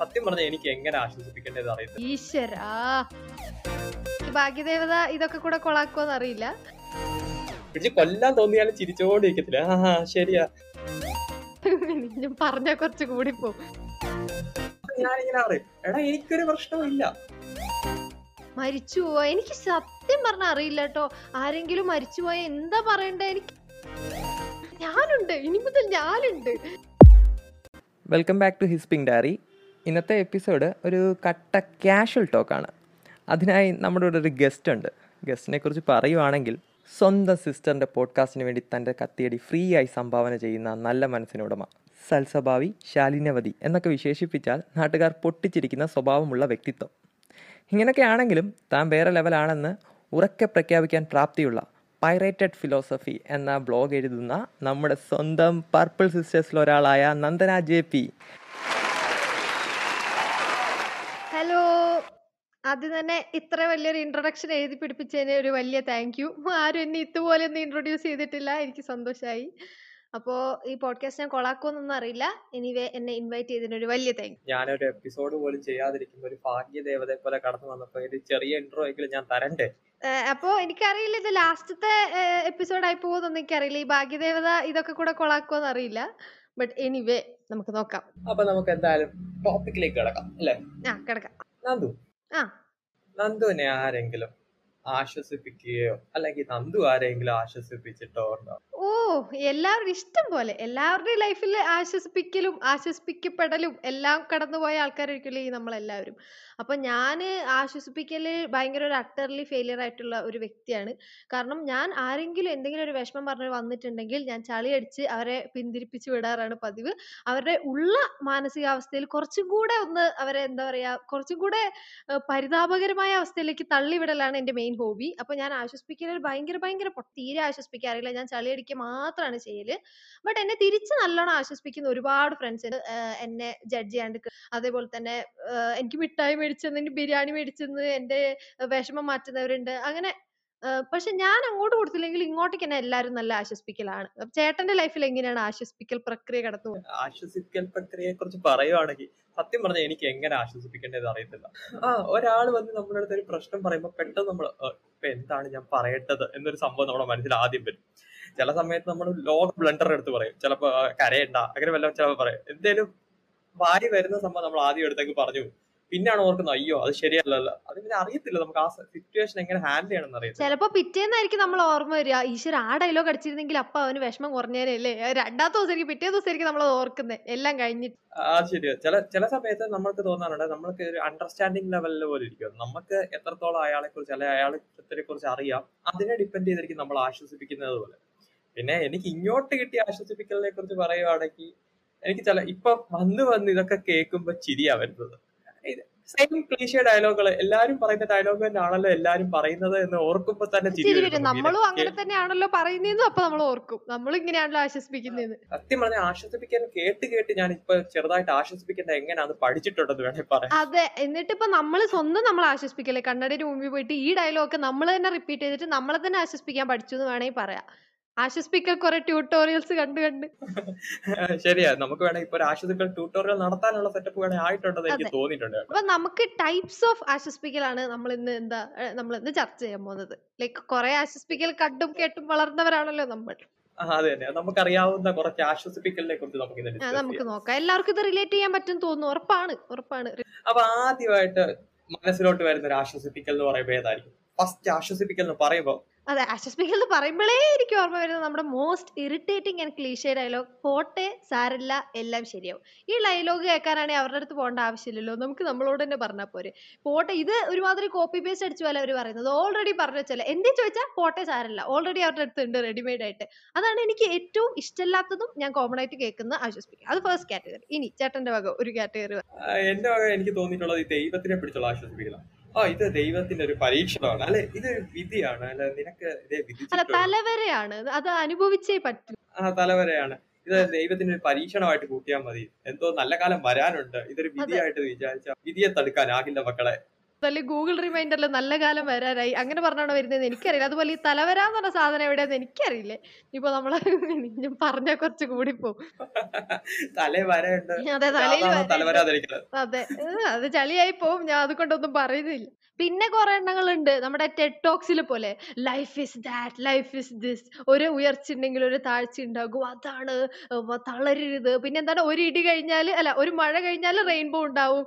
സത്യം പറഞ്ഞ എനിക്ക് എങ്ങനെ ആശ്വസിപ്പിക്കേണ്ടത് അറിയത്തില്ല. ഈശ്വരാ. ഈ ഭാഗ്യദേവത ഇതൊക്കെ കൂടെ കൊളാക്കുമെന്ന് അറിയില്ല. പിടിച്ച് കൊല്ലാൻ തോന്നിയാലും ചിരിച്ചോണ്ടിരിക്കത്തില്ല. ആ ശരിയാ. ഞാൻ പറഞ്ഞ കുറച്ച് കൂടി പോകും ഞാനിങ്ങനെ പറയും എടാ എനിക്കൊരു പ്രശ്നമില്ല മരിച്ചു പോവാ. എനിക്ക് സത്യം പറഞ്ഞ അറിയില്ല കേട്ടോ. ആരെങ്കിലും മരിച്ചു പോയ എന്താ പറയണ്ടേ? എനിക്ക് ഞാനുണ്ട്. ഇനി മുതൽ ഞാനുണ്ട്. Welcome back to whispering diary ഇന്നത്തെ എപ്പിസോഡ് ഒരു കട്ട ക്യാഷ്വൽ ടോക്കാണ് അതിനായി നമ്മുടെ ഇവിടെ ഒരു ഗസ്റ്റ് ഉണ്ട്. ഗസ്റ്റിനെ കുറിച്ച് പറയുവാണെങ്കിൽ സ്വന്തം സിസ്റ്ററിന്റെ പോഡ്കാസ്റ്റിന് വേണ്ടി തന്റെ കത്തിയടി ഫ്രീ ആയി സംഭാവന ചെയ്യുന്ന നല്ല മനസ്സിനുടമ സൽസ്വഭാവി ശാലിനവതി എന്നൊക്കെ വിശേഷിപ്പിച്ചാൽ നാട്ടുകാർ പൊട്ടിച്ചിരിക്കുന്ന സ്വഭാവമുള്ള വ്യക്തിത്വം. ഇങ്ങനെയൊക്കെ ആണെങ്കിലും താൻ വേറെ ലെവലാണെന്ന് ഉറക്കെ പ്രഖ്യാപിക്കാൻ പ്രാപ്തിയുള്ള പൈറേറ്റഡ് ഫിലോസഫി എന്ന ബ്ലോഗ് എഴുതുന്ന നമ്മുടെ സ്വന്തം പർപ്പിൾ സിസ്റ്റേഴ്സിലൊരാളായ നന്ദന ജെ പി ആദ്യം തന്നെ ഇത്ര വലിയൊരു ഇൻട്രൊഡക്ഷൻ എഴുതി പിടിപ്പിച്ചതിന് ഒരു വലിയ താങ്ക് യു ആരും എന്നെ ഇതുപോലെ ഒന്നും ഇൻട്രൊഡ്യൂസ് ചെയ്തിട്ടില്ല. എനിക്ക് സന്തോഷമായി അപ്പോ ഈ പോഡ്കാസ്റ്റ് ഞാൻ കൊളാക്കുമെന്നൊന്നും അറിയില്ല. എനിവേ എന്നെ ഇൻവൈറ്റ് ചെയ്തതിന് ഒരു വലിയ താങ്ക് ഞാനൊരു എപ്പിസോഡ് പോലും ചെയ്യാതിരിക്കുമ്പോ ഒരു ഭാഗ്യദേവതയെ പോലെ കടന്നു വന്നപ്പോ ഒരു ചെറിയ ഇൻട്രോ എങ്കിലും ഞാൻ തരണ്ടേ? അപ്പോ എനിക്കറിയില്ല ഇത് ലാസ്റ്റത്തെ എപ്പിസോഡ് ആയി പോകുന്നൊന്നും എനിക്കറിയില്ല. ഈ ഭാഗ്യദേവത ഇതൊക്കെ കൂടെ കൊളാക്കുമെന്ന് അറിയില്ല. ബട്ട് എനിവേ നമുക്ക് നോക്കാം. അപ്പൊ നമുക്ക് എന്തായാലും ടോപ്പിക്കിലേക്ക് കിടക്കാം അല്ലേ? ആ കിടക്കാം. നന്ദു. ആ. നന്ദുവിനെ ആരെങ്കിലും ആശ്വസിപ്പിക്കുകയോ അല്ലെങ്കിൽ നന്ദു ആരെങ്കിലും ആശ്വസിപ്പിച്ചിട്ടോ ഉണ്ടോ? ഓ എല്ലാവരും ഇഷ്ടം പോലെ. എല്ലാവരുടെയും ലൈഫിൽ ആശ്വസിപ്പിക്കലും ആശ്വസിപ്പിക്കപ്പെടലും എല്ലാം കടന്നുപോയ ആൾക്കാരായിരിക്കുമല്ലോ ഈ നമ്മളെല്ലാവരും. അപ്പൊ ഞാൻ ആശ്വസിപ്പിക്കൽ ഭയങ്കര ഒരു അട്ടർലി ഫെയിലിയർ ആയിട്ടുള്ള ഒരു വ്യക്തിയാണ്. കാരണം ഞാൻ ആരെങ്കിലും എന്തെങ്കിലും ഒരു വിഷമം പറഞ്ഞ് വന്നിട്ടുണ്ടെങ്കിൽ ഞാൻ ചളിയടിച്ച് അവരെ പിന്തിരിപ്പിച്ച് വിടാറാണ് പതിവ്. അവരുടെ ഉള്ള മാനസികാവസ്ഥയിൽ കുറച്ചും കൂടെ ഒന്ന് അവരെ എന്താ പറയാ കുറച്ചും കൂടെ ഏഹ് പരിതാപകരമായ അവസ്ഥയിലേക്ക് തള്ളിവിടലാണ് എന്റെ മെയിൻ ഹോബി. അപ്പൊ ഞാൻ ആശ്വസിപ്പിക്കൽ ഭയങ്കര ഭയങ്കര തീരെ ആശ്വസിപ്പിക്കാറില്ല. ഞാൻ ചളിയടിക്കുക മാത്രമാണ് ചെയ്യൽ. ബട്ട് എന്നെ തിരിച്ച് നല്ലോണം ആശ്വസിപ്പിക്കുന്ന ഒരുപാട് ഫ്രണ്ട്സ് എന്നെ ജഡ്ജ് ചെയ്യാണ്ട് അതേപോലെ തന്നെ എനിക്ക് മിഠായി മേടിച്ചെന്ന് ബിരിയാണി മേടിച്ചെന്ന് എന്റെ വിഷമം മാറ്റുന്നവരുണ്ട്. അങ്ങനെ പക്ഷെ ഞാൻ അങ്ങോട്ട് കൊടുത്തില്ലെങ്കിൽ ഇങ്ങോട്ടേക്ക് എന്നെ എല്ലാരും നല്ല ആശ്വസിപ്പിക്കലാണ്. അപ്പൊ ചേട്ടന്റെ ലൈഫിൽ എങ്ങനെയാണ് ആശ്വസിപ്പിക്കൽ പ്രക്രിയ കടന്നു പോകുന്നത്? ആശ്വസിക്കൽ പ്രക്രിയയെ കുറിച്ച് പറയുവാണെങ്കിൽ സത്യം പറഞ്ഞാൽ എനിക്ക് എങ്ങനെ ആശ്വസിപ്പിക്കേണ്ടത് അറിയത്തില്ല. ആ. ഒരാൾ വന്ന് നമ്മുടെ അടുത്ത് ഒരു പ്രശ്നം പറയുമ്പോൾ പെട്ടെന്ന് നമ്മൾ ഇപ്പൊ എന്താണ് ഞാൻ പറയേണ്ടത്? എന്നൊരു സംഭവം നമ്മുടെ മനസ്സിൽ ആദ്യം വരും. ചില സമയത്ത് നമ്മൾ ലോങ് ബ്ലണ്ടർ എടുത്ത് പറയും. ചിലപ്പോ ആ, കരയണ്ട. അങ്ങനെ വല്ലതും ചിലപ്പോൾ പറയും. എന്തേലും ഭാര്യ വരുന്ന സംഭവം നമ്മൾ ആദ്യം എടുത്തേക്ക് പറഞ്ഞു. പിന്നാണ് പിന്നെയാണ് ഓർക്കുന്നത് അയ്യോ അത് ശരിയല്ലല്ലോ. അത് പിന്നെ അറിയത്തില്ല. നമുക്ക് ആ സിറ്റുവേഷൻ എങ്ങനെ ഹാൻഡിൽ ചെയ്യണം എന്ന് ചിലപ്പോ പിറ്റേന്നായിരിക്കും നമ്മൾ ഓർമ്മ വരിക. ഈശ്വര ആ ഡയലോഗ് അടിച്ചിരുന്നെങ്കിൽ അപ്പൊ അവന് വിഷമം കുറഞ്ഞേനല്ലേ രണ്ടാമത്തെ ദിവസമായിരിക്കും പിറ്റേ ദിവസമായിരിക്കും നമ്മൾ ഓർക്കുന്നത് എല്ലാം കഴിഞ്ഞിട്ട്. ആ ശരിയാ. ചില ചില സമയത്ത് നമ്മൾക്ക് തോന്നാറുണ്ട് നമ്മൾക്ക് ഒരു അണ്ടർസ്റ്റാൻഡിങ് ലെവലിൽ പോലെ ഇരിക്കും. നമുക്ക് എത്രത്തോളം അയാളെ കുറിച്ച് അല്ലെങ്കിൽ അയാളെ കുറിച്ച് അറിയാം അതിനെ ഡിപ്പെൻഡ് ചെയ്തിരിക്കും നമ്മൾ ആശ്വസിപ്പിക്കുന്നത് പോലെ. പിന്നെ എനിക്ക് ഇങ്ങോട്ട് കിട്ടിയ ആശ്വസിപ്പിക്കലിനെ കുറിച്ച് പറയുവാണെങ്കിൽ എനിക്ക് ചില ഇപ്പൊ വന്ന് വന്ന് ഇതൊക്കെ കേൾക്കുമ്പോ ചിരിയാ വരുന്നത്. സെയിം ക്ലീശ ഡയലോഗുകൾ എല്ലാരും പറയുന്ന ഡയലോഗ് തന്നെയാണല്ലോ എല്ലാരും പറയുന്നത് എന്ന് ഓർക്കുമ്പോ തന്നെ ചിരി വരും. നമ്മളും അങ്ങനെ തന്നെയാണല്ലോ പറയുന്നതെന്ന് അപ്പൊ നമ്മൾ ഓർക്കും. നമ്മൾ ഇങ്ങനെയാണല്ലോ ആശ്വസിപ്പിക്കുന്നത് സത്യം പറഞ്ഞാൽ ആശ്വസിപ്പിക്കാൻ കേട്ട് കേട്ട് ഞാൻ ഇപ്പൊ ചെറുതായിട്ട് ആശ്വസിപ്പിക്കേണ്ട എങ്ങനെയാന്ന് പഠിച്ചിട്ടുണ്ടെന്ന് വേണേ പറയാം. അതെ. എന്നിട്ട് ഇപ്പൊ നമ്മൾ സ്വന്തം നമ്മൾ ആശ്വസിപ്പിക്കല്ലേ? കണ്ണടയുടെ മുമ്പിൽ പോയിട്ട് ഈ ഡയലോഗ് നമ്മൾ തന്നെ റിപ്പീറ്റ് ചെയ്തിട്ട് നമ്മളെ തന്നെ ആശ്വസിപ്പിക്കാൻ പഠിച്ചു എന്ന് വേണമെങ്കിൽ പറയാം. ആശ്വസിപ്പിക്കൽ കുറെ ട്യൂട്ടോറിയൽസ് കണ്ടു കണ്ട്. ശരിയാ. നമുക്ക് വേണമെങ്കിൽ ഇപ്പൊ ഒരു ആശ്വസിക്കൽ ട്യൂട്ടോറിയൽ നടത്താനുള്ള സെറ്റപ്പ് വേണേ ആയിട്ടുണ്ടെന്ന് എനിക്ക്. തോന്നിയിട്ടുണ്ട്. അപ്പൊ നമുക്ക് ടൈപ്സ് ഓഫ് ആശ്വസിപ്പിക്കലാണ് നമ്മൾ ഇന്ന് എന്താ നമ്മൾ ഇന്ന് ചർച്ച ചെയ്യാൻ പോകുന്നത്. ലൈക്ക് കുറെ ആശ്വസിപ്പിക്കൽ കണ്ടും കേട്ടും വളർന്നവരാണല്ലോ നമ്മൾ. അതെ തന്നെ. തന്നെ നമുക്കറിയാവുന്ന കുറച്ച് ആശ്വസിപ്പിക്കലിനെ കുറിച്ച് നമുക്ക് നമുക്ക് നോക്കാം. എല്ലാവർക്കും ഇത് റിലേറ്റ് ചെയ്യാൻ പറ്റും തോന്നുന്നു. ഉറപ്പാണ് ഉറപ്പാണ്. അപ്പൊ ആദ്യമായിട്ട് മനസ്സിലോട്ട് വരുന്ന ഒരു ആശ്വസിപ്പിക്കൽ എന്ന് പറയുമ്പോൾ ഏതായിരിക്കും? ഫസ്റ്റ് ആശ്വസിപ്പിക്കൽ എന്ന് പറയുമ്പോൾ അതെ ആശ്വസിപ്പിക്കൽ എന്ന് പറയുമ്പോഴേ എനിക്ക് ഓർമ്മ വരുന്നത് നമ്മുടെ most irritating and cliche dialogue പോട്ടെ സാരല്ല എല്ലാം ശരിയാവും. ഈ ഡയലോഗ് കേൾക്കാനാണെങ്കിൽ അവരുടെ അടുത്ത് പോകേണ്ട ആവശ്യമില്ലല്ലോ. നമുക്ക് നമ്മളോട് തന്നെ പറഞ്ഞാൽ പോരെ. പോട്ടെ ഇത് ഒരുമാതിരി കോപ്പി പേസ്റ്റ് അടിച്ചു പോലെ അവർ പറയുന്നത്. ഓൾറെഡി പറഞ്ഞു വെച്ചാൽ എന്തേ ചോദിച്ചാൽ പോട്ടെ സാരല്ല. ഓൾറെഡി അവരുടെ അടുത്ത് ഉണ്ട് റെഡിമെയ്ഡ് ആയിട്ട്. അതാണ് എനിക്ക് ഏറ്റവും ഇഷ്ടമില്ലാത്തതും ഞാൻ കോമൺ ആയിട്ട് കേൾക്കുന്ന ആശ്വസിപ്പിക്കുക അത് ഫസ്റ്റ് കാറ്റഗറി ഇനി ചേട്ടന്റെ വക ഒരു കാറ്റഗറി എന്റെ വക എനിക്ക് തോന്നിയിട്ടുള്ളത് ദൈവത്തിനെ പിടിച്ചുള്ള ആശ്വസിപ്പിക്കലാണ് ആ ഇത് ദൈവത്തിന്റെ ഒരു പരീക്ഷണമാണ്. അല്ലെ ഇത് വിധിയാണ്. അല്ലെ നിനക്ക് ഇതേ അല്ല തലവരെയാണ്. അത് അനുഭവിച്ചേ പറ്റൂ. ആ തലവരെയാണ്. ഇത് ദൈവത്തിന്റെ ഒരു പരീക്ഷണമായിട്ട് കൂട്ടിയാൽ മതി. എന്തോ നല്ല കാലം വരാനുണ്ട്. ഇതൊരു വിധിയായിട്ട് വിചാരിച്ച വിധിയെ തടുക്കാനാകില്ല മക്കളെ. അല്ലെങ്കിൽ ഗൂഗിൾ റിമൈൻഡറിൽ നല്ല കാലം വരാനായി അങ്ങനെ പറഞ്ഞാണ് വരുന്നത് എനിക്കറിയില്ല. അതുപോലെ ഈ തലവര എന്ന് പറഞ്ഞ സാധനം എവിടെയാന്ന് എനിക്കറിയില്ലേ. ഇപ്പൊ നമ്മൾ പറഞ്ഞ കുറച്ച് കൂടി പോകും അതെ തലയിൽ അതെ. അത് ചളിയായി പോവും. ഞാൻ അതുകൊണ്ടൊന്നും പറയുന്നില്ല. പിന്നെ കുറെ എണ്ണങ്ങളുണ്ട്. നമ്മുടെ ടെക്ടോക്സിൽ പോലെ. Life is that life is this ഒരു ഉയർച്ച ഉണ്ടെങ്കിൽ ഒരു താഴ്ച ഉണ്ടാകും. അതാണ് തളരരുത്. പിന്നെ എന്താണ്? ഒരു ഇടി കഴിഞ്ഞാൽ അല്ല ഒരു മഴ കഴിഞ്ഞാൽ റെയിൻബോ ഉണ്ടാവും.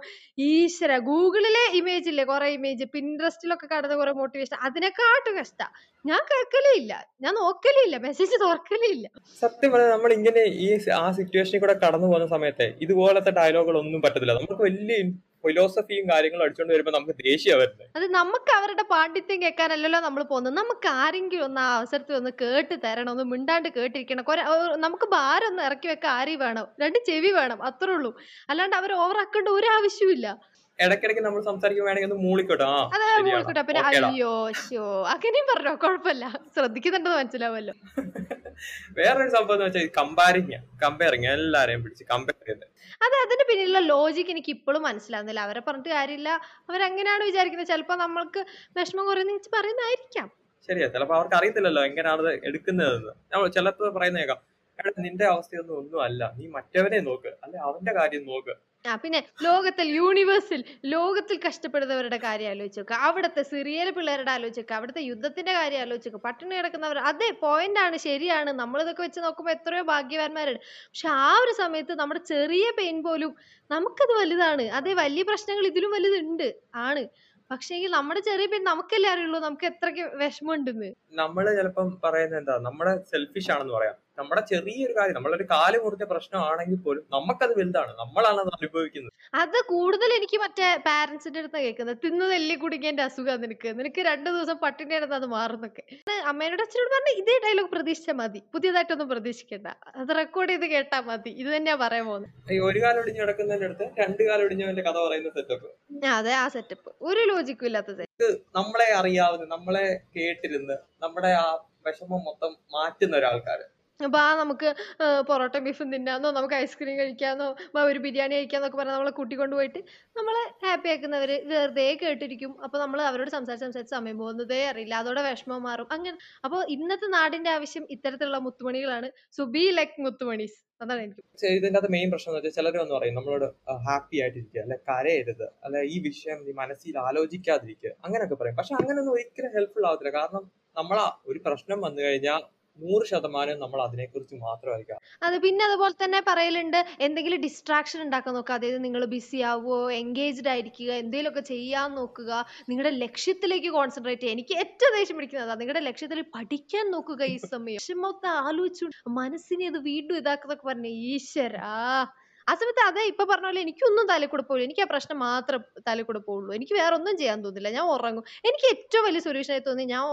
ഈശ്വര. ഗൂഗിളിലെ ഇമേജ് ഇല്ലേ കുറെ ഇമേജ് പിൻട്രസ്റ്റിലൊക്കെ കാണുന്ന കുറെ മോട്ടിവേഷൻ അതിനെക്കാട്ടും കഷ്ട. ഞാൻ കേൾക്കലേ ഇല്ല ഞാൻ നോക്കലേ ഇല്ല മെസ്സേജ് തുറക്കലേ ഇല്ല സത്യം പറഞ്ഞാൽ നമ്മൾ ഇങ്ങനെ ഈ ആ സിറ്റുവേഷനിൽ കൂടെ കടന്നു പോകുന്ന സമയത്തെ ഇതുപോലത്തെ ഡയലോഗുകളൊന്നും പറ്റത്തില്ല. നമുക്ക് വലിയ ഫിലോസഫിയും കാര്യങ്ങളും അടിച്ചുകൊണ്ട് വരുമ്പോ നമുക്ക് ദേഷ്യം വരുന്നത് അത് നമുക്ക് അവരുടെ പാണ്ഡിത്യം കേൾക്കാനല്ലല്ലോ നമ്മൾ പോകുന്നത്. നമുക്ക് ആരെങ്കിലും ഒന്ന് ആ അവസരത്തിൽ ഒന്ന് കേട്ട് തരണം ഒന്ന് മിണ്ടാണ്ട് കേട്ടിരിക്കണം. നമുക്ക് ഭാരം ഒന്ന് ഇറക്കി വെക്കാൻ ആരെയും വേണം? രണ്ട് ചെവി വേണം. അത്രേ ഉള്ളൂ. അല്ലാണ്ട് അവർ ഓവറാക്കേണ്ട ഒരു ആവശ്യമില്ല ഇടയ്ക്കിടയ്ക്ക് നമ്മൾ സംസാരിക്കുകയാണെങ്കിൽ ഒന്ന് മൂളിക്കോട്ടെ? ആ അതെ ശരിയാണ്. മോളിക്കൂട്ട. പിന്നെ ഓക്കേടാ. അയ്യോ ഷോ അങ്ങനെയും പറഞ്ഞോ? കുഴപ്പമില്ല. ശ്രദ്ധിക്കുന്നുണ്ടെന്ന് മനസ്സിലാവല്ലോ വേറൊരു സംഭവം എന്ന് വെച്ചാൽ കമ്പാരിങ്. കമ്പയറിങ്. എല്ലാരെയും പിടിച്ച് കമ്പയർ ചെയ്ത് അതെ അതിന്റെ പിന്നിലുള്ള ലോജിക് എനിക്ക് ഇപ്പോഴും മനസ്സിലാവുന്നില്ല. അവരെ പറഞ്ഞിട്ട് കാര്യമില്ല. അവരങ്ങനെയാണ് വിചാരിക്കുന്നത്. ചിലപ്പോ നമ്മൾക്ക് വിഷമം കുറയുന്ന വെച്ച് പറയുന്നതായിരിക്കാം. ശരിയാ. ചിലപ്പോ അവർക്ക് അറിയത്തില്ലല്ലോ എങ്ങനെയാണ് അത് എടുക്കുന്നതെന്ന്. നമ്മൾ ചിലപ്പോൾ പറയുന്ന കേൾക്കാം എടാ നിന്റെ അവസ്ഥയൊന്നും ഒന്നും അല്ല. നീ മറ്റവനെ നോക്ക്. അല്ലെ അവന്റെ കാര്യം നോക്ക്. ആ പിന്നെ ലോകത്തിൽ യൂണിവേഴ്സിൽ ലോകത്തിൽ കഷ്ടപ്പെടുന്നവരുടെ കാര്യം ആലോചിച്ച് നോക്കുക അവിടുത്തെ സിറിയയിലെ പിള്ളേരുടെ ആലോചിച്ച് നോക്കുക അവിടുത്തെ യുദ്ധത്തിന്റെ കാര്യം ആലോചിച്ച് നോക്കുക പട്ടിണി കിടക്കുന്നവർ അതെ പോയിന്റ് ആണ് ശരിയാണ്. നമ്മൾ ഇതൊക്കെ വെച്ച് നോക്കുമ്പോൾ എത്രയോ ഭാഗ്യവാന്മാരുണ്ട്. പക്ഷെ ആ ഒരു സമയത്ത് നമ്മുടെ ചെറിയ പെയിൻ പോലും നമുക്കത് വലുതാണ്. അതെ വലിയ പ്രശ്നങ്ങൾ ഇതിലും വലുതുണ്ട് ആണ്. പക്ഷേങ്കിൽ നമ്മുടെ ചെറിയ പെയിൻ നമുക്കല്ലേ അറിയുള്ളൂ നമുക്ക് എത്രയ്ക്ക് വിഷമമുണ്ടെന്ന്. നമ്മൾ ചിലപ്പം പറയുന്നത് എന്താ? നമ്മുടെ സെൽഫിഷ് ആണെന്ന് പറയാം. നമ്മുടെ ചെറിയൊരു കാര്യം നമ്മളൊരു കാൽ മുറിച്ച പ്രശ്നമാണെങ്കിൽ പോലും നമുക്കത് വലുതാണ്. നമ്മളാണ് അത് അനുഭവിക്കുന്നത്. അത് കൂടുതൽ എനിക്ക് മറ്റേ പാരന്റ്സിന്റെ അടുത്ത് കേൾക്കുന്നത്. തിന്നത് എല്ലി കുടിക്കേണ്ട അസുഖം നിനക്ക്. നിനക്ക് രണ്ടു ദിവസം പട്ടിണി കിടന്ന് അത് മാറുന്നൊക്കെ. അമ്മേനോട് അച്ഛനോട് പറഞ്ഞ ഇതേ ഡയലോഗ് പ്രതീക്ഷിച്ചാൽ മതി. പുതിയതായിട്ടൊന്നും പ്രതീക്ഷിക്കണ്ട. അത് റെക്കോർഡ് ചെയ്ത് കേട്ടാ മതി. ഇത് തന്നെയാ പറയാൻ പോകുന്നത് ഒരു കാലം ഒടിഞ്ഞു കിടക്കുന്നതിന്റെ അടുത്ത് രണ്ട് കാലം ഒടിഞ്ഞവന്റെ കഥ പറയുന്ന സെറ്റപ്പ് അതെ ആ സെറ്റപ്പ് ഒരു ലോജിക്കും ഇല്ലാത്ത സെറ്റപ്പ് നമ്മളെ അറിയാവുന്ന നമ്മളെ കേട്ടിരുന്ന് നമ്മുടെ ആ വിഷമം മൊത്തം മാറ്റുന്ന ഒരാൾക്കാര്. അപ്പൊ ആ നമുക്ക് പൊറോട്ട ബീഫും തിന്നാന്നോ നമുക്ക് ഐസ്ക്രീം കഴിക്കാന്നോ ഒരു ബിരിയാണി കഴിക്കാന്നൊക്കെ പറഞ്ഞ് നമ്മളെ കൂട്ടിക്കൊണ്ട് പോയിട്ട് നമ്മളെ ഹാപ്പി ആക്കുന്നവര് വെറുതെ കേട്ടിരിക്കും. അപ്പൊ നമ്മൾ അവരോട് സംസാരിച്ച് സംസാരിച്ച് സമയം പോകുന്നതേ അറിയില്ല. അതോടെ വിഷമം മാറും. അങ്ങനെ അപ്പൊ ഇന്നത്തെ നാടിന്റെ ആവശ്യം ഇത്തരത്തിലുള്ള മുത്തുമണികളാണ്. സോ ബി ലൈക്ക് മുത്തുമണീസ്. അതാണ് എനിക്ക്. ഇതിന്റെ മെയിൻ പ്രശ്നം എന്ന് വന്ന് പറയും നമ്മളോട് ഹാപ്പി ആയിട്ടിരിക്കുക അല്ലെ കരയരുത് അല്ലെ ഈ വിഷയം നീ മനസ്സിൽ ആലോചിക്കാതിരിക്കുക അങ്ങനെയൊക്കെ പറയും. പക്ഷെ അങ്ങനെയൊന്നും ഒരിക്കലും ഹെൽപ്ഫുൾ ആവത്തില്ല. കാരണം നമ്മളാ ഒരു പ്രശ്നം വന്നു കഴിഞ്ഞാൽ നൂറ് ശതമാനം നമ്മൾ അതിനെക്കുറിച്ച് മാത്രമായിരിക്കാം. അത് പിന്നെ അതുപോലെ തന്നെ പറയലുണ്ട് എന്തെങ്കിലും ഡിസ്ട്രാക്ഷൻ ഉണ്ടാക്കാൻ നോക്കുക. അതായത് നിങ്ങൾ ബിസി ആവുമോ എൻഗേജ്ഡ് ആയിരിക്കുക എന്തെങ്കിലുമൊക്കെ ചെയ്യാൻ നോക്കുക. നിങ്ങളുടെ ലക്ഷ്യത്തിലേക്ക് കോൺസെൻട്രേറ്റ് ചെയ്യുക. എനിക്ക് ഏറ്റവും ദേഷ്യം പിടിക്കുന്നത് നിങ്ങളുടെ ലക്ഷ്യത്തിൽ പഠിക്കാൻ നോക്കുക ഈ സമയം. വിഷമത്തെ ആലോചിച്ചു മനസ്സിനെ അത് വീണ്ടും ഇതാക്കുന്നൊക്കെ പറഞ്ഞു ഈശ്വരാ. ആ സമയത്ത് അതെ ഇപ്പൊ പറഞ്ഞ പോലെ എനിക്കൊന്നും കൂടെ എനിക്ക് ആ പ്രശ്നം മാത്രം തലക്കുടുപ്പുള്ളൂ. കൂടെ എനിക്ക് വേറെ ഒന്നും ചെയ്യാൻ തോന്നില്ല. ഞാൻ ഉറങ്ങും. എനിക്ക് ഏറ്റവും വലിയ സൊല്യൂഷൻ ആയി തോന്നി ഞാൻ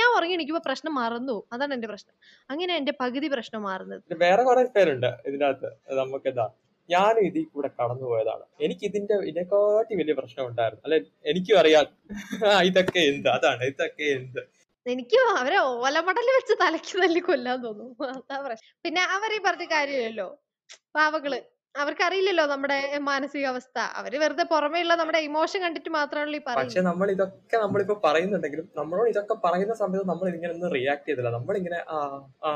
ഞാൻ ഉറങ്ങി എനിക്കിപ്പോ പ്രശ്നം മറന്നു. അതാണ് എന്റെ പ്രശ്നം. അങ്ങനെ എന്റെ പകുതി പ്രശ്നം മാറുന്നത്. വേറെ കുറെ പേരുണ്ട് ഇതിനകത്ത്. നമുക്ക് എന്താ ഞാൻ ഇതിൽ കൂടെ കടന്നു പോയതാണ്. എനിക്ക് ഇതിന്റെ ഇതിനെക്കാട്ടി വലിയ പ്രശ്നം ഉണ്ടായിരുന്നു. അല്ലെ എനിക്കും അറിയാം. ഇതൊക്കെ എന്ത്? അതാണ്. ഇതൊക്കെ എന്ത്? എനിക്ക് അവരെ ഓലമടൽ വെച്ച് തലയ്ക്ക് തല്ലി കൊല്ലാൻ തോന്നും അതാ പ്രശ്നം. പിന്നെ അവരീ പറഞ്ഞ കാര്യമില്ലല്ലോ. പാവകൾ അവർക്കറിയില്ലല്ലോ നമ്മുടെ മാനസികാവസ്ഥ. അവർ വെറുതെ പുറമേയുള്ള നമ്മുടെ ഇമോഷൻ കണ്ടിട്ട് മാത്രമല്ല ഈ പക്ഷെ പറയുന്നത്. നമ്മൾ ഇതൊക്കെ നമ്മളിപ്പോ പറയുന്നുണ്ടെങ്കിലും നമ്മളോട് ഇതൊക്കെ പറയുന്ന സമയത്ത് നമ്മൾ ഇങ്ങനെ ഒന്നും റിയാക്ട് ചെയ്തില്ല. നമ്മളിങ്ങനെ ആ ആ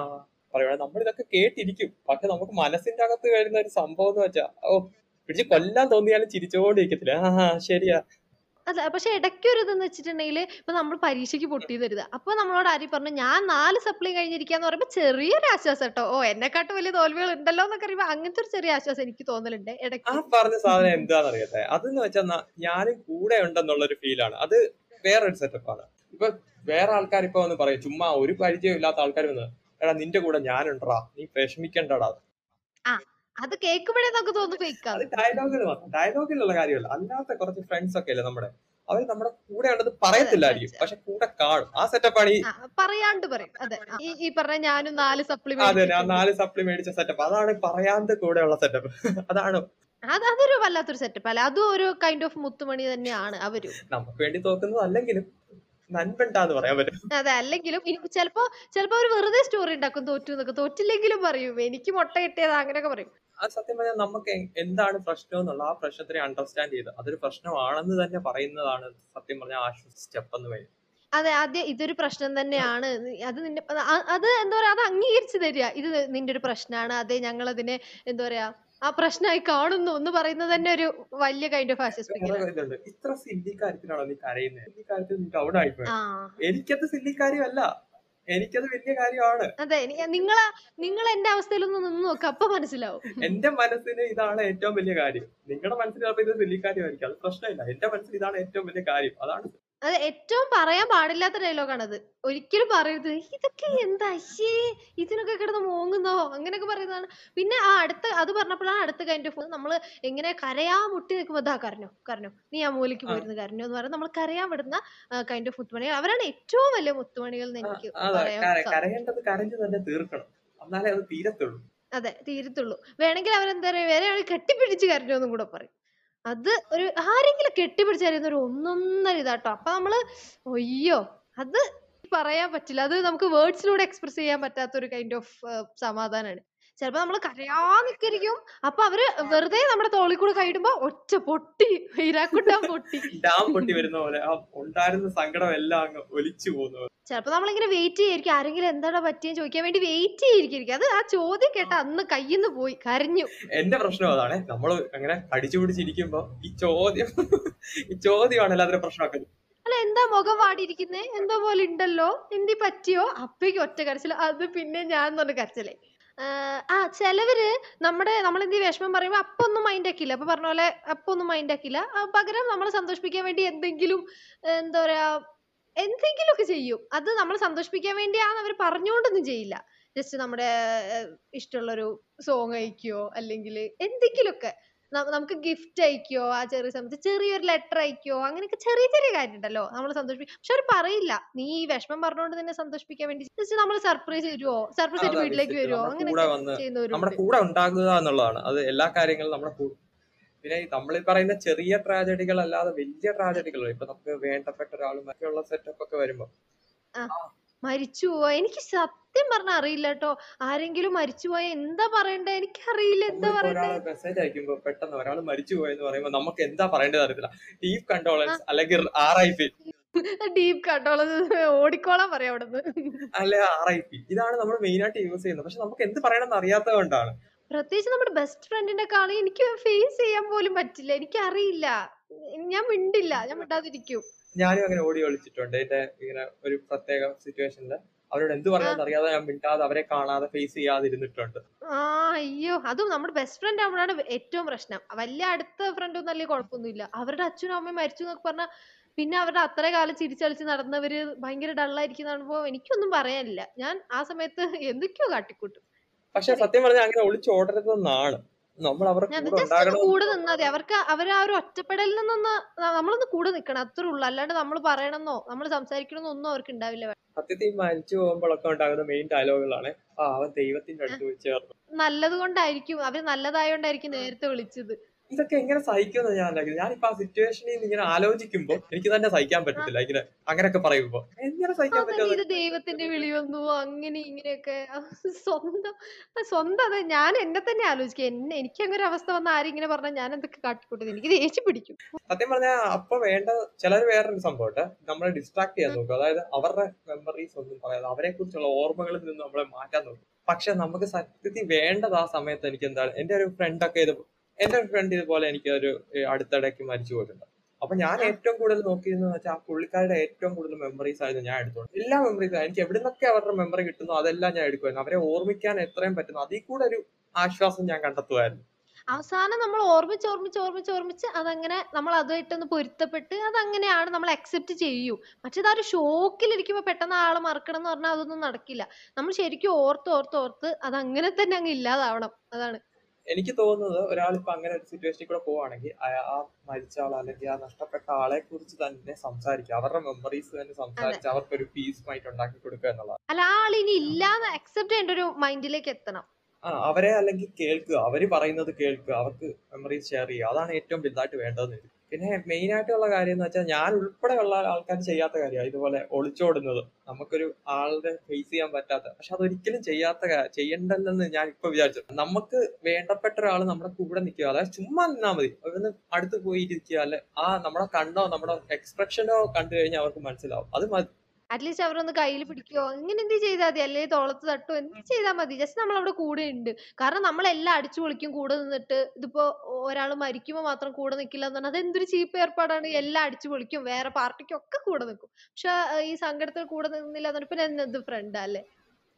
പറയുവാണെങ്കിൽ നമ്മൾ ഇതൊക്കെ കേട്ടിരിക്കും. പക്ഷെ നമുക്ക് മനസ്സിന്റെ അകത്ത് വരുന്ന ഒരു സംഭവം എന്ന് വെച്ചാ ഓ പിടിച്ച് കൊല്ലാൻ തോന്നിയാലും ചിരിച്ചോണ്ടിരിക്കത്തില്ല. ആ ആ, ശരിയാ. അല്ല പക്ഷെ ഇടയ്ക്ക് ഒരു ഇതെന്ന് വെച്ചിട്ടുണ്ടെങ്കിൽ ഇപ്പൊ നമ്മൾ പരീക്ഷയ്ക്ക് പൊട്ടിയെന്ന് അപ്പൊ നമ്മളോട് ആര് പറഞ്ഞു ഞാൻ നാല് സപ്ലി കഴിഞ്ഞിരിക്കാന്ന് പറയുമ്പോൾ ചെറിയൊരു ആശ്വാസം കേട്ടോ ഓ എന്നെക്കാട്ടും വലിയ തോൽവികൾ ഉണ്ടല്ലോ എന്നൊക്കെ അറിയുമ്പോ അങ്ങനത്തെ ഒരു ചെറിയ ആശ്വാസം എനിക്ക് തോന്നലുണ്ട് ഇടയ്ക്ക്. ആ പറഞ്ഞ സാധനം എന്താന്ന് അറിയട്ടെ അതെന്ന് വെച്ചാൽ ഞാനും കൂടെ ഉണ്ടെന്നുള്ള ഒരു ഫീലാണ്. അത് വേറൊരു സെറ്റപ്പാണ്. ഇപ്പൊ വേറെ ആൾക്കാർ ഇപ്പൊ വന്ന് പറയും ചുമ്മാ ഒരു പരിചയം ഇല്ലാത്ത ആൾക്കാർ വന്ന് എടാ നിന്റെ കൂടെ ഞാനുണ്ടടാ. നീ വിഷമിക്കണ്ടടാ. അത് കേൾക്കുമ്പോഴേ നമുക്ക് തോന്നുന്നു അത് ഫേക്കാണ് ഡയലോഗിൽ ഡയലോഗിലുള്ള കാര്യമല്ല. അല്ലാത്ത കുറച്ച് ഫ്രണ്ട്സ് ഒക്കെ അല്ലേ നമ്മുടെ? അവർ നമ്മുടെ കൂടെ ഉണ്ടത് പറയത്തില്ലായിരിക്കും. പക്ഷെ കൂടെ കാണും. ആ സെറ്റപ്പാണ് ഈ പറയാണ്ട് പറയും. അതെ. ഈ ഈ പറഞ്ഞ ഞാനും നാല് സപ്ലി അതെ ഞാൻ നാല് സപ്ലി മേടിച്ച സെറ്റപ്പ് അതാണ് പറയാണ്ട് കൂടെ ഉള്ള സെറ്റപ്പ് അതാണ്. അത് അതൊരു വല്ലാത്തൊരു സെറ്റപ്പ് അല്ല. അതും ഒരു കൈൻഡ് ഓഫ് മുത്തുമണി തന്നെയാണ് അവർ. നമുക്ക് വേണ്ടി തോക്കുന്നത് അല്ലെങ്കിലും നൻപെണ്ടാന്ന് പറയാൻ പറ്റും. അതെ അല്ലെങ്കിലും ചിലപ്പോ ചിലപ്പോ അവർ വെറുതെ സ്റ്റോറി ഉണ്ടാക്കും തോറ്റു എന്നൊക്കെ. തോറ്റില്ലെങ്കിലും പറയും എനിക്ക് മുട്ട കിട്ടിയത് അങ്ങനെയൊക്കെ പറയും. ആ സത്യം പറഞ്ഞാൽ നമുക്ക് എന്താണ് പ്രശ്നം എന്നുള്ള ആ പ്രശ്നത്തിനെ അണ്ടർസ്റ്റാൻഡ് ചെയ്ത് അതൊരു പ്രശ്നമാണെന്ന് തന്നെ പറയുന്നതാണ് സത്യം പറഞ്ഞാൽ ആശ്വസ് സ്റ്റെപ്പ് എന്ന് പറയുന്നത് അതെ ആദ്യം ഇതൊരു പ്രശ്നം തന്നെയാണ്. അത് നിന്റെ അത് എന്താ പറയാ അത് അംഗീകരിച്ചു തരിക. ഇത് നിന്റെ ഒരു പ്രശ്നമാണ് അതെ ഞങ്ങൾ അതിനെ എന്താ പറയാ ആ പ്രശ്നമായി കാണുന്നു എന്ന് പറയുന്നത് തന്നെ ഒരു വലിയ കൈൻഡ് ഓഫ് ഇത്ര സില്ലി കാര്യത്തിലാണോ നീ കരയുന്നത് സില്ലി കാര്യത്തിൽ നീ ഡൗൺ ആയിപ്പോയി എനിക്കത് സില്ലി കാര്യമല്ല എനിക്കത് വലിയ കാര്യമാണ്. അതെ നിങ്ങൾ നിങ്ങൾ എന്റെ അവസ്ഥയിലൊന്ന് നിന്ന് നോക്ക് അപ്പൊ മനസ്സിലാവും. എന്റെ മനസ്സിന് ഇതാണ് ഏറ്റവും വലിയ കാര്യം. നിങ്ങളുടെ മനസ്സിൽ ചിലപ്പോൾ ഇത് വലിയ കാര്യമായിരിക്കും അത് പ്രശ്നമില്ല. എന്റെ മനസ്സിൽ ഇതാണ് ഏറ്റവും വലിയ കാര്യം. അതാണ് അത് ഏറ്റവും പറയാൻ പാടില്ലാത്ത ഡയലോഗാണത്. ഒരിക്കലും പറയരുത്. ഇതൊക്കെ എന്താ? അയ്യേ ഇതിനൊക്കെ കിടന്ന് മോങ്ങുന്നോ? അങ്ങനെയൊക്കെ പറയുന്നതാണ്. പിന്നെ ആ അടുത്ത അത് പറഞ്ഞപ്പോഴാണ് അടുത്ത കൈൻഡ് ഓഫ് നമ്മൾ എങ്ങനെ കരയാ മുട്ടി നിൽക്കുമ്പോൾ ദാ കരഞ്ഞോ കരഞ്ഞോ നീ ആ മൂലയ്ക്ക്. പോയിരുന്ന് കരഞ്ഞോ എന്ന് പറഞ്ഞാൽ നമ്മൾ കരയാൻ വിടുന്ന കൈൻഡ് ഓഫ് മുത്തുമണികൾ. അവരാണ് ഏറ്റവും വലിയ മുത്തുമണികൾ എന്ന് എനിക്ക് അതെ പറയാൻ കരഞ്ഞു തീരത്തുള്ളൂ. വേണമെങ്കിൽ അവരെന്താ പറയാ വേറെ കെട്ടിപ്പിടിച്ച് കരഞ്ഞോന്നും കൂടെ പറയും. അത് ഒരു ആരെങ്കിലും കെട്ടിപ്പിടിച്ച് കരയുന്ന ഒരു ഒന്നൊന്നര ഇതാട്ടോ. അപ്പൊ നമ്മൾ അയ്യോ അത് പറയാൻ പറ്റില്ല. അത് നമുക്ക് വേർഡ്സിലൂടെ എക്സ്പ്രസ് ചെയ്യാൻ പറ്റാത്ത ഒരു കൈൻഡ് ഓഫ് സമാധാനമാണ് ചിലപ്പോ നമ്മൾ കരയാൻ നിക്കരിക്കും. അപ്പൊ അവർ വെറുതെ നമ്മുടെ തോളിൽ കൂടെ കൈയിടുമ്പോ ഒറ്റ പൊട്ടി ഹീരാക്കുട്ടാൻ പൊട്ടി. ഡാം പൊട്ടി വരുന്ന പോലെ. ഉണ്ടായിരുന്ന സങ്കടം എല്ലാം അങ്ങ് ഒലിച്ചു പോകുന്നു ചിലപ്പോ നമ്മളിങ്ങനെ വെയിറ്റ് ചെയ്യായിരിക്കും. ആരെങ്കിലും എന്താടാ പറ്റിയെന്ന് ചോദിക്കാൻ വേണ്ടി വെയിറ്റ് ചെയ്തിരിക്കും. അത് ആ ചോദ്യം കേട്ട അന്ന് കയ്യിന്ന് പോയി കരഞ്ഞു. എന്റെ പ്രശ്നം അതാണ്. നമ്മൾ അങ്ങനെ അടിച്ചു പിടിച്ചിരിക്കുമ്പോ ഈ ചോദ്യം ഈ ചോദ്യമാണ് എല്ലാത്തിനും പ്രശ്നമാക്കുന്നത്. അല്ല എന്താ മുഖം വാടിയിരിക്കുന്നേ? എന്തോ പോലെ ഉണ്ടല്ലോ? എന്തി പറ്റിയോ? അപ്പേക്ക് ഒറ്റ കരച്ചിൽ അത് പിന്നെ ഞാൻ എന്ന് പറഞ്ഞ കരച്ചിലേ ആ ചിലവര് നമ്മുടെ എന്ത് വിഷമം പറയുമ്പോ അപ്പൊ ഒന്നും മൈൻഡ് ആക്കില്ല. അപ്പൊ പറഞ്ഞ പോലെ അപ്പൊ ഒന്നും മൈൻഡ് ആക്കില്ല. ആ, പകരം നമ്മളെ സന്തോഷിപ്പിക്കാൻ വേണ്ടി എന്തെങ്കിലും ഏർ എന്താ പറയാ എന്തെങ്കിലുമൊക്കെ ചെയ്യും. അത് നമ്മളെ സന്തോഷിപ്പിക്കാൻ വേണ്ടിയാണ് അവർ പറഞ്ഞുകൊണ്ടൊന്നും ചെയ്യില്ല. ജസ്റ്റ് നമ്മുടെ ഏർ ഇഷ്ടമുള്ളൊരു സോങ് അയക്കുവോ അല്ലെങ്കിൽ എന്തെങ്കിലുമൊക്കെ. നമുക്ക് ഗിഫ്റ്റ് അയക്കോ ആ ചെറിയ സമയത്ത് ചെറിയൊരു ലെറ്റർ അയക്കോ അങ്ങനെയൊക്കെ ചെറിയ ചെറിയ കാര്യം ഉണ്ടല്ലോ നമ്മൾ സന്തോഷിപ്പിക്കും പക്ഷെ അവർ പറയില്ല. നീ ഈ വിഷമം പറഞ്ഞുകൊണ്ട് നിന്നെ സന്തോഷിപ്പിക്കാൻ വേണ്ടി ജസ്റ്റ് നമ്മൾ സർപ്രൈസ് തരുവോ? സർപ്രൈസ് ആയിട്ട് വീട്ടിലേക്ക് വരുവോ? അങ്ങനെ നമ്മുടെ കൂടെ ഉണ്ടാകുക എന്നുള്ളതാണ്. അത് എല്ലാ കാര്യങ്ങളും നമ്മുടെ പിന്നെ നമ്മൾ പറയുന്ന ചെറിയ ട്രാജഡികൾ അല്ലാതെ വലിയ ട്രാജഡികൾ ഇപ്പൊ നമുക്ക് വേണ്ടപ്പെട്ട ഒരാളും മറ്റുള്ള സെറ്റപ്പ് ഒക്കെ വരുമ്പോ. മരിച്ചു പോവാ. എനിക്ക് സത്യം പറഞ്ഞ അറിയില്ല കേട്ടോ ആരെങ്കിലും മരിച്ചു പോയാൽ എന്താ പറയണ്ടേ? എനിക്കറിയില്ല എന്താ പറയണ്ടേ? മെസ്സേജ് അയക്കുമ്പോ പെട്ടെന്ന് ഒരാൾ മരിച്ചു പോയെന്ന് പറയുമ്പോൾ നമുക്ക് എന്താ പറയേണ്ടത് അറിയില്ല ഡീപ് കണ്ടോളൻസ് അല്ലെങ്കിൽ R I P deep condolences ഓടിക്കോളാൻ പറയാം അവിടെ അല്ലെ ആർ ഐ പി ഇതാണ് നമ്മൾ മെയിൻ ആയിട്ട് യൂസ് ചെയ്യുന്നത്. പക്ഷെ നമുക്ക് എന്ത് പറയണമെന്ന് അറിയാത്തത് കൊണ്ടാണ്. പ്രത്യേകിച്ച് നമ്മുടെ ബെസ്റ്റ് ഫ്രണ്ടിന്റെ കാണി എനിക്ക് ഫേസ് ചെയ്യാൻ പോലും പറ്റില്ല. എനിക്ക് അറിയില്ല ഞാൻ മിണ്ടില്ല. ഞാൻ മിണ്ടാതിരിക്കും. ഞാനും അങ്ങനെ ഓടി ഒളിച്ചിട്ടുണ്ട്. എന്റെ ഇങ്ങനെ ഒരു പ്രത്യേക സിറ്റുവേഷനിൽ അവരോട് എന്ത് പറയാന്ന് അറിയാതെ ഞാൻ മിണ്ടാതെ അവരെ കാണാതെ ഫേസ് ചെയ്യാതിരുന്നിട്ടുണ്ട്. ആ അയ്യോ. അതും നമ്മുടെ ബെസ്റ്റ് ഫ്രണ്ട് ആവുമ്പോഴാണ് ഏറ്റവും പ്രശ്നം. വലിയ അടുത്ത ഫ്രണ്ട് ഒന്നും അല്ലെങ്കിൽ കുഴപ്പമൊന്നുമില്ല. അവരുടെ അച്ഛനും അമ്മയും മരിച്ചു എന്നൊക്കെ പറഞ്ഞാൽ പിന്നെ അവരുടെ അത്ര കാലം ചിരിച്ചളിച്ച് നടന്നവര് ഭയങ്കര ഡള്ളായിരിക്കുന്ന കാണുമ്പോ എനിക്കൊന്നും പറയാനില്ല. ഞാൻ ആ സമയത്ത് എന്തൊക്കെയോ കാട്ടിക്കൂട്ടും. പക്ഷെ സത്യം പറഞ്ഞാൽ അങ്ങനെ ഒളിച്ചു ഓടരുതെന്നാണ് നമ്മൾ ഞാൻ കൂടെ നിന്നാ മതി. അവർക്ക് അവർ ആ ഒരു ഒറ്റപ്പെടലിൽ നിന്നൊന്ന് നമ്മളൊന്ന് കൂടെ നിക്കണം. അത്രേ ഉള്ളൂ. അല്ലാണ്ട് നമ്മൾ പറയണമെന്നോ നമ്മൾ സംസാരിക്കണമെന്നോ ഒന്നും അവർക്ക് ഉണ്ടാവില്ല. സത്യത്തിൽ മരിച്ചു പോകുമ്പോഴൊക്കെ ഉണ്ടാകുന്ന മെയിൻ ഡയലോഗുകളാണ് ആ അവൻ ദൈവത്തിന്റെ അടുത്ത് ചേർന്നു. നല്ലത് കൊണ്ടായിരിക്കും അവർ നല്ലതായോണ്ടായിരിക്കും നേരത്തെ വിളിച്ചത്. ഇതൊക്കെ എങ്ങനെ സഹിക്കുമെന്ന് ഞാൻ ആലോചിക്കുന്നത് ഞാനിപ്പോ ആ സിറ്റുവേഷനിൽ നിന്ന് ഇങ്ങനെ ആലോചിക്കുമ്പോ എനിക്ക് തന്നെ സഹിക്കാൻ പറ്റത്തില്ല. ഇങ്ങനെ അങ്ങനെയൊക്കെ പറയുമ്പോ. എങ്ങനെ സഹിക്കാൻ പറ്റും ദൈവത്തിന്റെ വിളി വന്നു. അങ്ങനെ ഇങ്ങനെയൊക്കെ. സ്വന്തം സ്വന്തം അതെ ഞാൻ എന്നെ തന്നെ ആലോചിക്കുക എന്നെ എനിക്ക് അങ്ങനെ ഒരു അവസ്ഥ വന്ന ആരും ഇങ്ങനെ പറഞ്ഞാൽ ഞാൻ എന്തൊക്കെ കാട്ടിക്കൂട്ടത് എനിക്ക് ദേഷ്യം പിടിക്കും. സത്യം പറഞ്ഞാൽ അപ്പൊ വേണ്ട ചിലർ വേറൊരു സംഭവം നമ്മളെ ഡിസ്ട്രാക്ട് ചെയ്യാൻ നോക്കും. അതായത് അവരുടെ മെമ്മറീസ് ഒന്നും പറയാതെ അവരെ കുറിച്ചുള്ള ഓർമ്മകളിൽ നിന്ന് നമ്മളെ മാറ്റാൻ നോക്കും. പക്ഷെ നമുക്ക് സത്യത്തിൽ വേണ്ടത് ആ സമയത്ത് എനിക്ക് എന്താണ് എന്റെ ഒരു ഫ്രണ്ടൊക്കെ ഇത് എന്റെ ഒരു ഫ്രണ്ട് ഇതുപോലെ എനിക്ക് ഒരു അടുത്തിടയ്ക്ക് മരിച്ചു പോയിട്ടുണ്ട്. അപ്പൊ ഞാൻ ഏറ്റവും കൂടുതൽ നോക്കിയിരുന്നത് വെച്ചാൽ ആ പുള്ളിക്കാരുടെ ഏറ്റവും കൂടുതൽ മെമ്മറീസ് ആയിരുന്നു ഞാൻ എടുത്തോളൂ എല്ലാ മെമ്മറീസും എനിക്ക് എവിടെ നിന്നൊക്കെ അവരുടെ മെമ്മറി കിട്ടുന്നു അതെല്ലാം ഞാൻ എടുക്കുമായിരുന്നു. അവരെ ഓർമ്മിക്കാൻ എത്രയും പറ്റുന്നു അതിൽ കൂടെ ഒരു ആശ്വാസം ഞാൻ കണ്ടെത്തുമായിരുന്നു. അവസാനം നമ്മൾ ഓർമ്മിച്ച് ഓർമ്മിച്ച് ഓർമ്മിച്ച് ഓർമ്മിച്ച് അതങ്ങനെ നമ്മൾ അതുമായിട്ടൊന്ന് പൊരുത്തപ്പെട്ട് അതങ്ങനെയാണ് നമ്മൾ അക്സെപ്റ്റ് ചെയ്യൂ. മറ്റേത് ആ ഒരു ഷോക്കിലിരിക്കുമ്പോൾ പെട്ടെന്ന് ആളെ മറക്കണം എന്ന് പറഞ്ഞാൽ അതൊന്നും നടക്കില്ല. നമ്മൾ ശരിക്കും ഓർത്ത് ഓർത്ത് ഓർത്ത് അതങ്ങനെ അങ്ങനെ തന്നെ അങ്ങ് ഇല്ലാതാവണം. അതാണ്. എനിക്ക് തോന്നുന്നത് ഒരാൾ ഇപ്പൊ അങ്ങനെ ഒരു സിറ്റുവേഷനിൽ കൂടെ പോവാണെങ്കിൽ ആ മരിച്ച ആൾ അല്ലെങ്കിൽ ആ നഷ്ടപ്പെട്ട ആളെ കുറിച്ച് തന്നെ സംസാരിക്കുക അവരുടെ മെമ്മറീസ് തന്നെ സംസാരിച്ച് അവർക്ക് ഒരു പീസ് മൈൻഡ് ഉണ്ടാക്കി കൊടുക്കുക എന്നുള്ളതാണ്. അല്ല ആ ആളിനി ഇല്ലാന്ന് അക്സെപ്റ്റ് ചെയ്യേണ്ട ഒരു മൈൻഡിലേക്ക് എത്തണം. ആ അവരെ അല്ലെങ്കിൽ കേൾക്കുക. അവർ പറയുന്നത് കേൾക്കുക. അവർക്ക് മെമ്മറീസ് ഷെയർ ചെയ്യുക. അതാണ് ഏറ്റവും വലുതായിട്ട് വേണ്ടതെന്ന് പിന്നെ മെയിൻ ആയിട്ടുള്ള കാര്യം എന്ന് വെച്ചാൽ ഞാൻ ഉൾപ്പെടെയുള്ള ആൾക്കാർ ചെയ്യാത്ത കാര്യമാണ് ഇതുപോലെ ഒളിച്ചോടുന്നത്. നമുക്കൊരു ആളുടെ ഫേസ് ചെയ്യാൻ പറ്റാത്ത. പക്ഷെ അതൊരിക്കലും ചെയ്യാത്ത ചെയ്യണ്ടല്ലെന്ന് ഞാൻ ഇപ്പൊ വിചാരിച്ചു. നമുക്ക് വേണ്ടപ്പെട്ട ഒരാൾ നമ്മുടെ കൂടെ നിൽക്കുക. അതായത് ചുമ്മാ നിന്നാ മതി. അവരൊന്ന് അടുത്ത് പോയി ഇരിക്കുക അല്ലെ ആ നമ്മുടെ കണ്ണോ നമ്മുടെ എക്സ്പ്രഷനോ കണ്ടു കഴിഞ്ഞാൽ അവർക്ക് മനസ്സിലാവും. അത് അറ്റ്ലീസ്റ്റ് അവരൊന്ന് കയ്യിൽ പിടിക്കോ ഇങ്ങനെ എന്ത് ചെയ്താൽ മതി. അല്ലെങ്കിൽ തോളത്ത് തട്ടോ എന്ത് ചെയ്താൽ മതി. ജസ്റ്റ് നമ്മൾ അവിടെ കൂടെ ഉണ്ട് കാരണം നമ്മളെല്ലാം അടിച്ചു പൊളിക്കും കൂടെ നിന്നിട്ട്. ഇതിപ്പോ ഒരാൾ മരിക്കുമ്പോൾ മാത്രം കൂടെ നിൽക്കില്ല എന്ന് പറഞ്ഞാൽ അത് എന്തൊരു ചീപ്പ് ഏർപ്പാടാണ്. എല്ലാം അടിച്ചു പൊളിക്കും. വേറെ പാർട്ടിക്കും ഒക്കെ കൂടെ നിൽക്കും പക്ഷെ ഈ സങ്കടത്തിൽ കൂടെ നിന്നില്ല എന്ന് പറഞ്ഞാൽ പിന്നെ എന്ത് ഫ്രണ്ടാ അല്ലേ?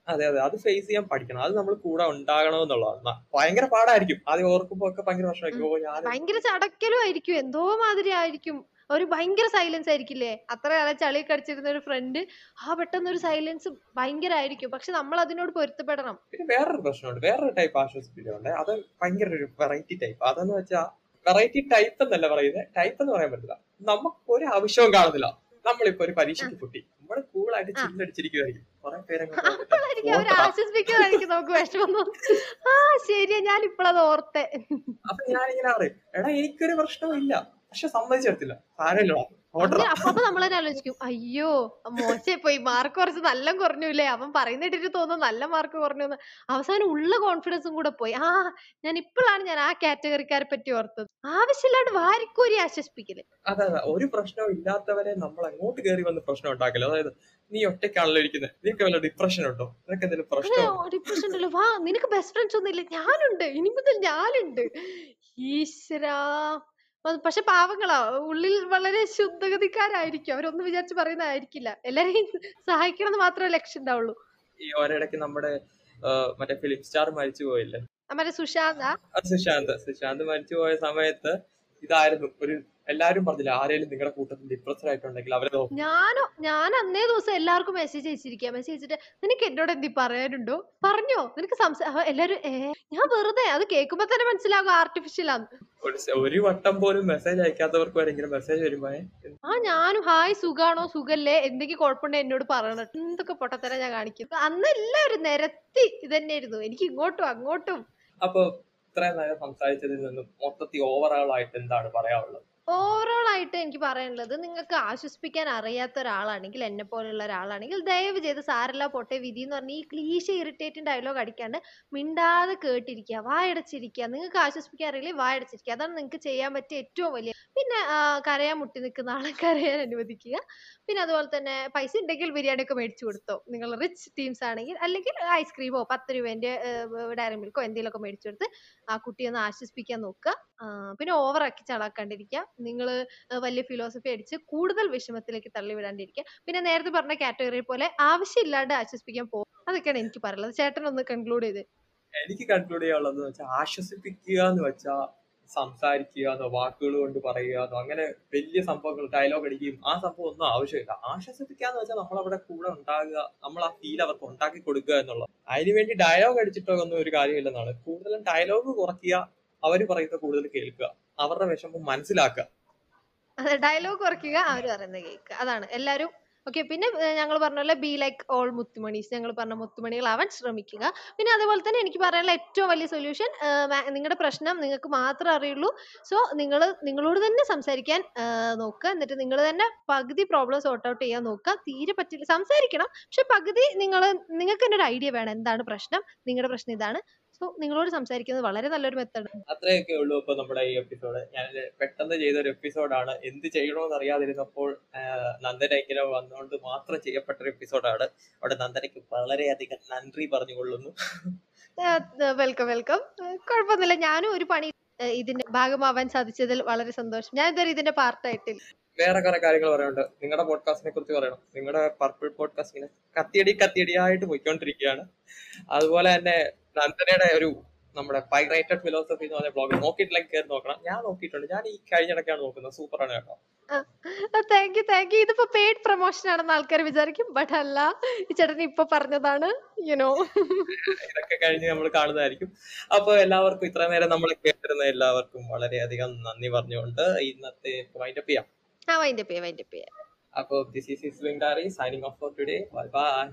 അതെ അതെ. അത് ഫേസ് ചെയ്യാൻ പഠിക്കണം. അത് നമ്മൾ കൂടെ ഉണ്ടാകണമെന്നുള്ളതാണ് എന്നുള്ളതാണ്. ഭയങ്കര പാടായിരിക്കും. ആദ്യം ഓർക്കുമ്പോ ഒക്കെ ഭയങ്കര പ്രശ്നമായിരിക്കും ഭയങ്കര ചടക്കലും ആയിരിക്കും. എന്തോ മാതിരി ആയിരിക്കും. ഒരു ഭയങ്കര സൈലൻസ് ആയിരിക്കില്ലേ? അത്ര കാലം ചളി കടിച്ചിരുന്ന ഒരു ഫ്രണ്ട് ആ പെട്ടെന്ന് ഒരു സൈലൻസ് ഭയങ്കര ആയിരിക്കും പക്ഷെ നമ്മൾ അതിനോട് പൊരുത്തപ്പെടണം. പിന്നെ വേറൊരു പ്രശ്നമുണ്ട്. വേറൊരു ടൈപ്പ് ആശ്വസിപ്പിക്കുന്നുണ്ട് അത് ഭയങ്കര ഒരു വെറൈറ്റി ടൈപ്പ് അതെന്ന് വെച്ചാൽ വെറൈറ്റി ടൈപ്പ് എന്നല്ല പറയുന്നത് ടൈപ്പ് എന്ന് പറയാൻ പറ്റില്ല. നമുക്ക് ഒരു ആവശ്യവും കാണുന്നില്ല. നമ്മളിപ്പോ ഒരു പരീക്ഷയ്ക്ക് പൊട്ടി. നമ്മൾ കൂളായിട്ട് ആ. ചില്ലടിച്ചിരിക്കുമായിരിക്കും കുറെ നമുക്ക് വിഷമം ആ ശരിയാ. ഞാൻ ഇപ്പോഴത് ഓർത്തെ. അപ്പൊ ഞാനിങ്ങനെ പറയും എടാ എനിക്കൊരു പ്രശ്നവും ഇല്ല. പക്ഷെ സമ്മതിച്ചെടുത്തില്ല സാരമില്ലടാ ഓർഡർ അപ്പൊ നമ്മൾ തന്നെ ആലോചിക്കും. അയ്യോ മോശേ പോയി. മാർക്ക് കുറച്ച് നല്ല കുറഞ്ഞു ഇല്ലേ അവൻ പറയുന്നിട്ടിട്ട് തോന്നുന്നു നല്ല മാർക്ക് കുറഞ്ഞു എന്ന് അവസാനം ഉള്ള കോൺഫിഡൻസും കൂടെ പോയി. ആ ഞാൻ ഇപ്പോഴാണ് ഞാൻ ആ കാറ്റഗറിക്കാരെ പറ്റി ഓർത്തത്. ആവശ്യമില്ലാണ്ട് വാരിക്കോരി ആശ്വസിപ്പിക്കൽ. അതെ അതെ. ഒരു പ്രശ്നവും ഇല്ലാത്തവരെ നമ്മൾ അങ്ങോട്ട് കയറി വന്ന് പ്രശ്നം ഉണ്ടാക്കില്ല അതായത് നീ ഒറ്റയ്ക്കാണല്ലോ ഇരിക്കുന്നത് നിനക്ക് വല്ല ഡിപ്രഷൻ ഉണ്ടോ? നിനക്ക് എന്തെങ്കിലും പ്രശ്നം ഡിപ്രഷൻ ഉണ്ടല്ലോ. വാ നിനക്ക് ബെസ്റ്റ് ഫ്രണ്ട്സ് ഒന്നും ഇല്ല ഞാനുണ്ട്. ഇനി മുതൽ ഞാനുണ്ട്. ഈശ്വരാ. പക്ഷെ പാവങ്ങളാ. ഉള്ളിൽ വളരെ ശുദ്ധഗതിക്കാരായിരിക്കും. അവരൊന്നും വിചാരിച്ച് പറയുന്നതായിരിക്കില്ല. എല്ലാരെയും സഹായിക്കണം എന്ന് മാത്രമേ ലക്ഷ്യം ഉണ്ടാവുള്ളൂ ഈ ഒരിടയ്ക്ക് നമ്മുടെ മറ്റേ ഫിലിം സ്റ്റാർ മരിച്ചു പോയില്ലേ? മറ്റേ സുശാന്ത. സുശാന്ത്. സുശാന്ത് മരിച്ചു പോയ സമയത്ത് ഇതായിരുന്നു ഒരു എല്ലാരും പറഞ്ഞില്ല ആരെങ്കിലും നിങ്ങളുടെ കൂട്ടത്തിൽ ഡിപ്രസ്ഡ് ആയിട്ടുണ്ടെങ്കിൽ അവരെ ഞാനോ ഞാൻ അന്നേ ദിവസം എല്ലാവർക്കും മെസ്സേജ് അയച്ചിരിക്കുക മെസ്സേജ് അയച്ചിട്ട് നിനക്ക് എന്നോട് എന്തി പറയാനുണ്ടോ? പറഞ്ഞോ നിനക്ക് സംസാ അപ്പൊ എല്ലാരും ഏ ഞാൻ വെറുതെ അത് കേൾക്കുമ്പോ തന്നെ മനസ്സിലാകും ആർട്ടിഫിഷ്യൽ ആണ് ഒരു വട്ടം പോലും മെസ്സേജ് അയക്കാത്തവർക്ക് വരെ ഇങ്ങനെ മെസ്സേജ് വരുമ്പോ ആ ഞാനും ഹായ് സുഖാണോ? സുഖല്ലേ? എന്തെങ്കിലും കുഴപ്പമുണ്ടോ എന്നോട് പറയണം. എന്തൊക്കെ പൊട്ടത്തരം ഞാൻ കാണിക്കും അന്ന് എല്ലാവരും നിരത്തി ഇതന്നെയായിരുന്നു. എനിക്ക് ഇങ്ങോട്ടും അങ്ങോട്ടും. അപ്പൊ ഇത്രയും നേരം സംസാരിച്ചതിൽ നിന്നും മൊത്തത്തിൽ ഓവറോൾ ആയിട്ട് എന്താണ് പറയാനുള്ളത്? ഓവറോൾ ആയിട്ട് എനിക്ക് പറയാനുള്ളത് നിങ്ങൾക്ക് ആശ്വസിപ്പിക്കാൻ അറിയാത്ത ഒരാളാണെങ്കിൽ എന്നെ പോലെയുള്ള ഒരാളാണെങ്കിൽ ദയവ് ചെയ്ത് സാരല്ല പൊട്ടേ വിധി എന്ന് പറഞ്ഞ ഈ ക്ലീശ ഇറിറ്റേറ്റിംഗ് ഡയലോഗ് അടിക്കാണ്ട് മിണ്ടാതെ കേട്ടിരിക്കുക വായടച്ചിരിക്കുക. നിങ്ങൾക്ക് ആശ്വസിപ്പിക്കാൻ അറിയില്ലേ വായടച്ചിരിക്കുക. അതാണ് നിങ്ങൾക്ക് ചെയ്യാൻ പറ്റിയ ഏറ്റവും വലിയ പിന്നെ കരയാൻ മുട്ടി നിൽക്കുന്ന ആളെ കരയാൻ അനുവദിക്കുക. പിന്നെ അതുപോലെ തന്നെ പൈസ ഉണ്ടെങ്കിൽ ബിരിയാണി ഒക്കെ മേടിച്ചു കൊടുത്തോ. നിങ്ങൾ റിച്ച് ടീംസ് ആണെങ്കിൽ അല്ലെങ്കിൽ ഐസ്ക്രീമോ പത്ത് രൂപേന്റെ ഡയറി മിൽക്കോ എന്തെങ്കിലുമൊക്കെ മേടിച്ചു കൊടുത്ത് ആ കുട്ടിയെ ഒന്ന് ആശ്വസിപ്പിക്കാൻ നോക്കുക. പിന്നെ ഓവർ ആക്കി ചളാക്കാണ്ടിരിക്കുക നിങ്ങൾ വലിയ ഫിലോസഫി അടിച്ച് കൂടുതൽ വിഷമത്തിലേക്ക് തള്ളി വിടാണ്ടിരിക്കുക പിന്നെ നേരത്തെ പറഞ്ഞ കാറ്റഗറി പോലെ ആവശ്യമില്ലാണ്ട് ആശ്വസിപ്പിക്കാൻ പോകും അതൊക്കെയാണ് എനിക്ക് പറയുള്ളത് ചേട്ടൻ ഒന്ന് കൺക്ലൂഡ് ചെയ്ത്. എനിക്ക് കൺക്ലൂഡ് ചെയ്യാനുള്ളത് ആശ്വസിപ്പിക്കുക എന്ന് വെച്ചാൽ സംസാരിക്കുക എന്നോ വാക്കുകൾ കൊണ്ട് പറയുക എന്നോ അങ്ങനെ വലിയ സംഭവങ്ങൾ ഡയലോഗ് അടിക്കുകയും ആ സംഭവം ഒന്നും ആവശ്യമില്ല. ആശ്വസിപ്പിക്കുക എന്ന് വെച്ചാൽ നമ്മൾ അവിടെ കൂടെ ഉണ്ടാകുക നമ്മൾ ആ ഫീൽ അവർക്ക് ഉണ്ടാക്കി കൊടുക്കുക എന്നുള്ളത്. അതിനുവേണ്ടി ഡയലോഗ് അടിച്ചിട്ടോ ഒന്നും ഒരു കാര്യമില്ലെന്നാണ്. കൂടുതലും ഡയലോഗ് കുറയ്ക്കുക അവർ പറയുന്നത് കൂടുതൽ കേൾക്കുക. അവരുടെ വിഷമം മനസ്സിലാക്കുക. അതെ ഡയലോഗ് കുറയ്ക്കുക അവർ പറയുന്നത് കേൾക്കുക. അതാണ്. എല്ലാവരും ഓക്കെ പിന്നെ ഞങ്ങൾ പറഞ്ഞ പോലെ ബി ലൈക്ക് ഓൾ മുത്തുമണീസ്. ഞങ്ങൾ പറഞ്ഞ മുത്തുമണികൾ അവൻ ശ്രമിക്കുക. പിന്നെ അതുപോലെ തന്നെ എനിക്ക് പറയാനുള്ള ഏറ്റവും വലിയ സൊല്യൂഷൻ നിങ്ങളുടെ പ്രശ്നം നിങ്ങൾക്ക് മാത്രമേ അറിയുള്ളൂ. സോ നിങ്ങൾ നിങ്ങളോട് തന്നെ സംസാരിക്കാൻ നോക്കുക. എന്നിട്ട് നിങ്ങൾ തന്നെ പകുതി പ്രോബ്ലം സോർട്ട് ഔട്ട് ചെയ്യാൻ നോക്കുക. തീരെ പറ്റില്ല. സംസാരിക്കണം. പക്ഷെ പകുതി നിങ്ങൾ നിങ്ങൾക്ക് തന്നെ ഒരു ഐഡിയ വേണം. എന്താണ് പ്രശ്നം? നിങ്ങളുടെ പ്രശ്നം ഇതാണ്. സോ നിങ്ങളോട് സംസാരിക്കുന്നത് വളരെ നല്ലൊരു മെത്തേഡ് അത്രയൊക്കെ ഉള്ളൂ ഇപ്പൊ നമ്മുടെ ഈ എപ്പിസോഡ് ഞാൻ പെട്ടെന്ന് ചെയ്ത ഒരു എപ്പിസോഡാണ് എന്ത് ചെയ്യണമെന്ന് അറിയാതിരുന്നപ്പോൾ നന്ദനയ്ക്കിനെ വന്നുകൊണ്ട് മാത്രം ചെയ്യപ്പെട്ട ഒരു എപ്പിസോഡാണ് അവിടെ നന്ദനയ്ക്ക് വളരെയധികം നന്ദി പറഞ്ഞുകൊള്ളുന്നു. വെൽക്കം വെൽക്കം കുഴപ്പമൊന്നുമില്ല. ഞാനും ഒരു പണി ഇതിന്റെ ഭാഗമാവാൻ സാധിച്ചതിൽ വളരെ സന്തോഷം. ഞാൻ ഇതുവരെ ഇതിന്റെ പാർട്ടായിട്ടില്ല വേറെ കുറെ കാര്യങ്ങൾ പറയാനുണ്ട്. നിങ്ങളുടെ പോഡ്കാസ്റ്റിനെ കുറിച്ച് പറയണം. നിങ്ങളുടെ പർപ്പിൾ പോഡ്കാസ്റ്റ് ഇങ്ങനെ കത്തിയടി കത്തിയടിയായിട്ട് പോയിക്കൊണ്ടിരിക്കുകയാണ്. അതുപോലെ തന്നെ നന്ദനയുടെ ഒരു നമ്മുടെ പൈറേറ്റഡ് ഫിലോസഫി എന്ന് പറഞ്ഞ ബ്ലോഗ് നോക്കിയിട്ടില്ല കയറി നോക്കണം. ഞാൻ നോക്കിയിട്ടുണ്ട്. ഞാൻ ഈ കഴിഞ്ഞിടയ്ക്കാണ് നോക്കുന്നത്. സൂപ്പർ ആണ് കേട്ടോ. താങ്ക് യു താങ്ക് യു ഇതിപ്പോ പെയ്ഡ് പ്രൊമോഷൻ ആണെന്ന് ആൾക്കാർ വിചാരിക്കും. ബട്ട് അല്ല ഈ ചേട്ടൻ ഇപ്പൊ പറഞ്ഞതാണ് യുനോ ഇതൊക്കെ കഴിഞ്ഞ് നമ്മൾ കാണുന്നതായിരിക്കും. അപ്പൊ എല്ലാവർക്കും ഇത്ര നേരം നമ്മൾ കേട്ടിരുന്ന എല്ലാവർക്കും വളരെയധികം നന്ദി പറഞ്ഞുകൊണ്ട് ഇന്നത്തെ വൈൻഡപ്പ് ചെയ്യാം. ആ വൈൻഡപ്പ് ചെയ്യാം വൈൻഡപ്പ് ചെയ്യാം. അപ്പൊ this is diary signing off for today bye bye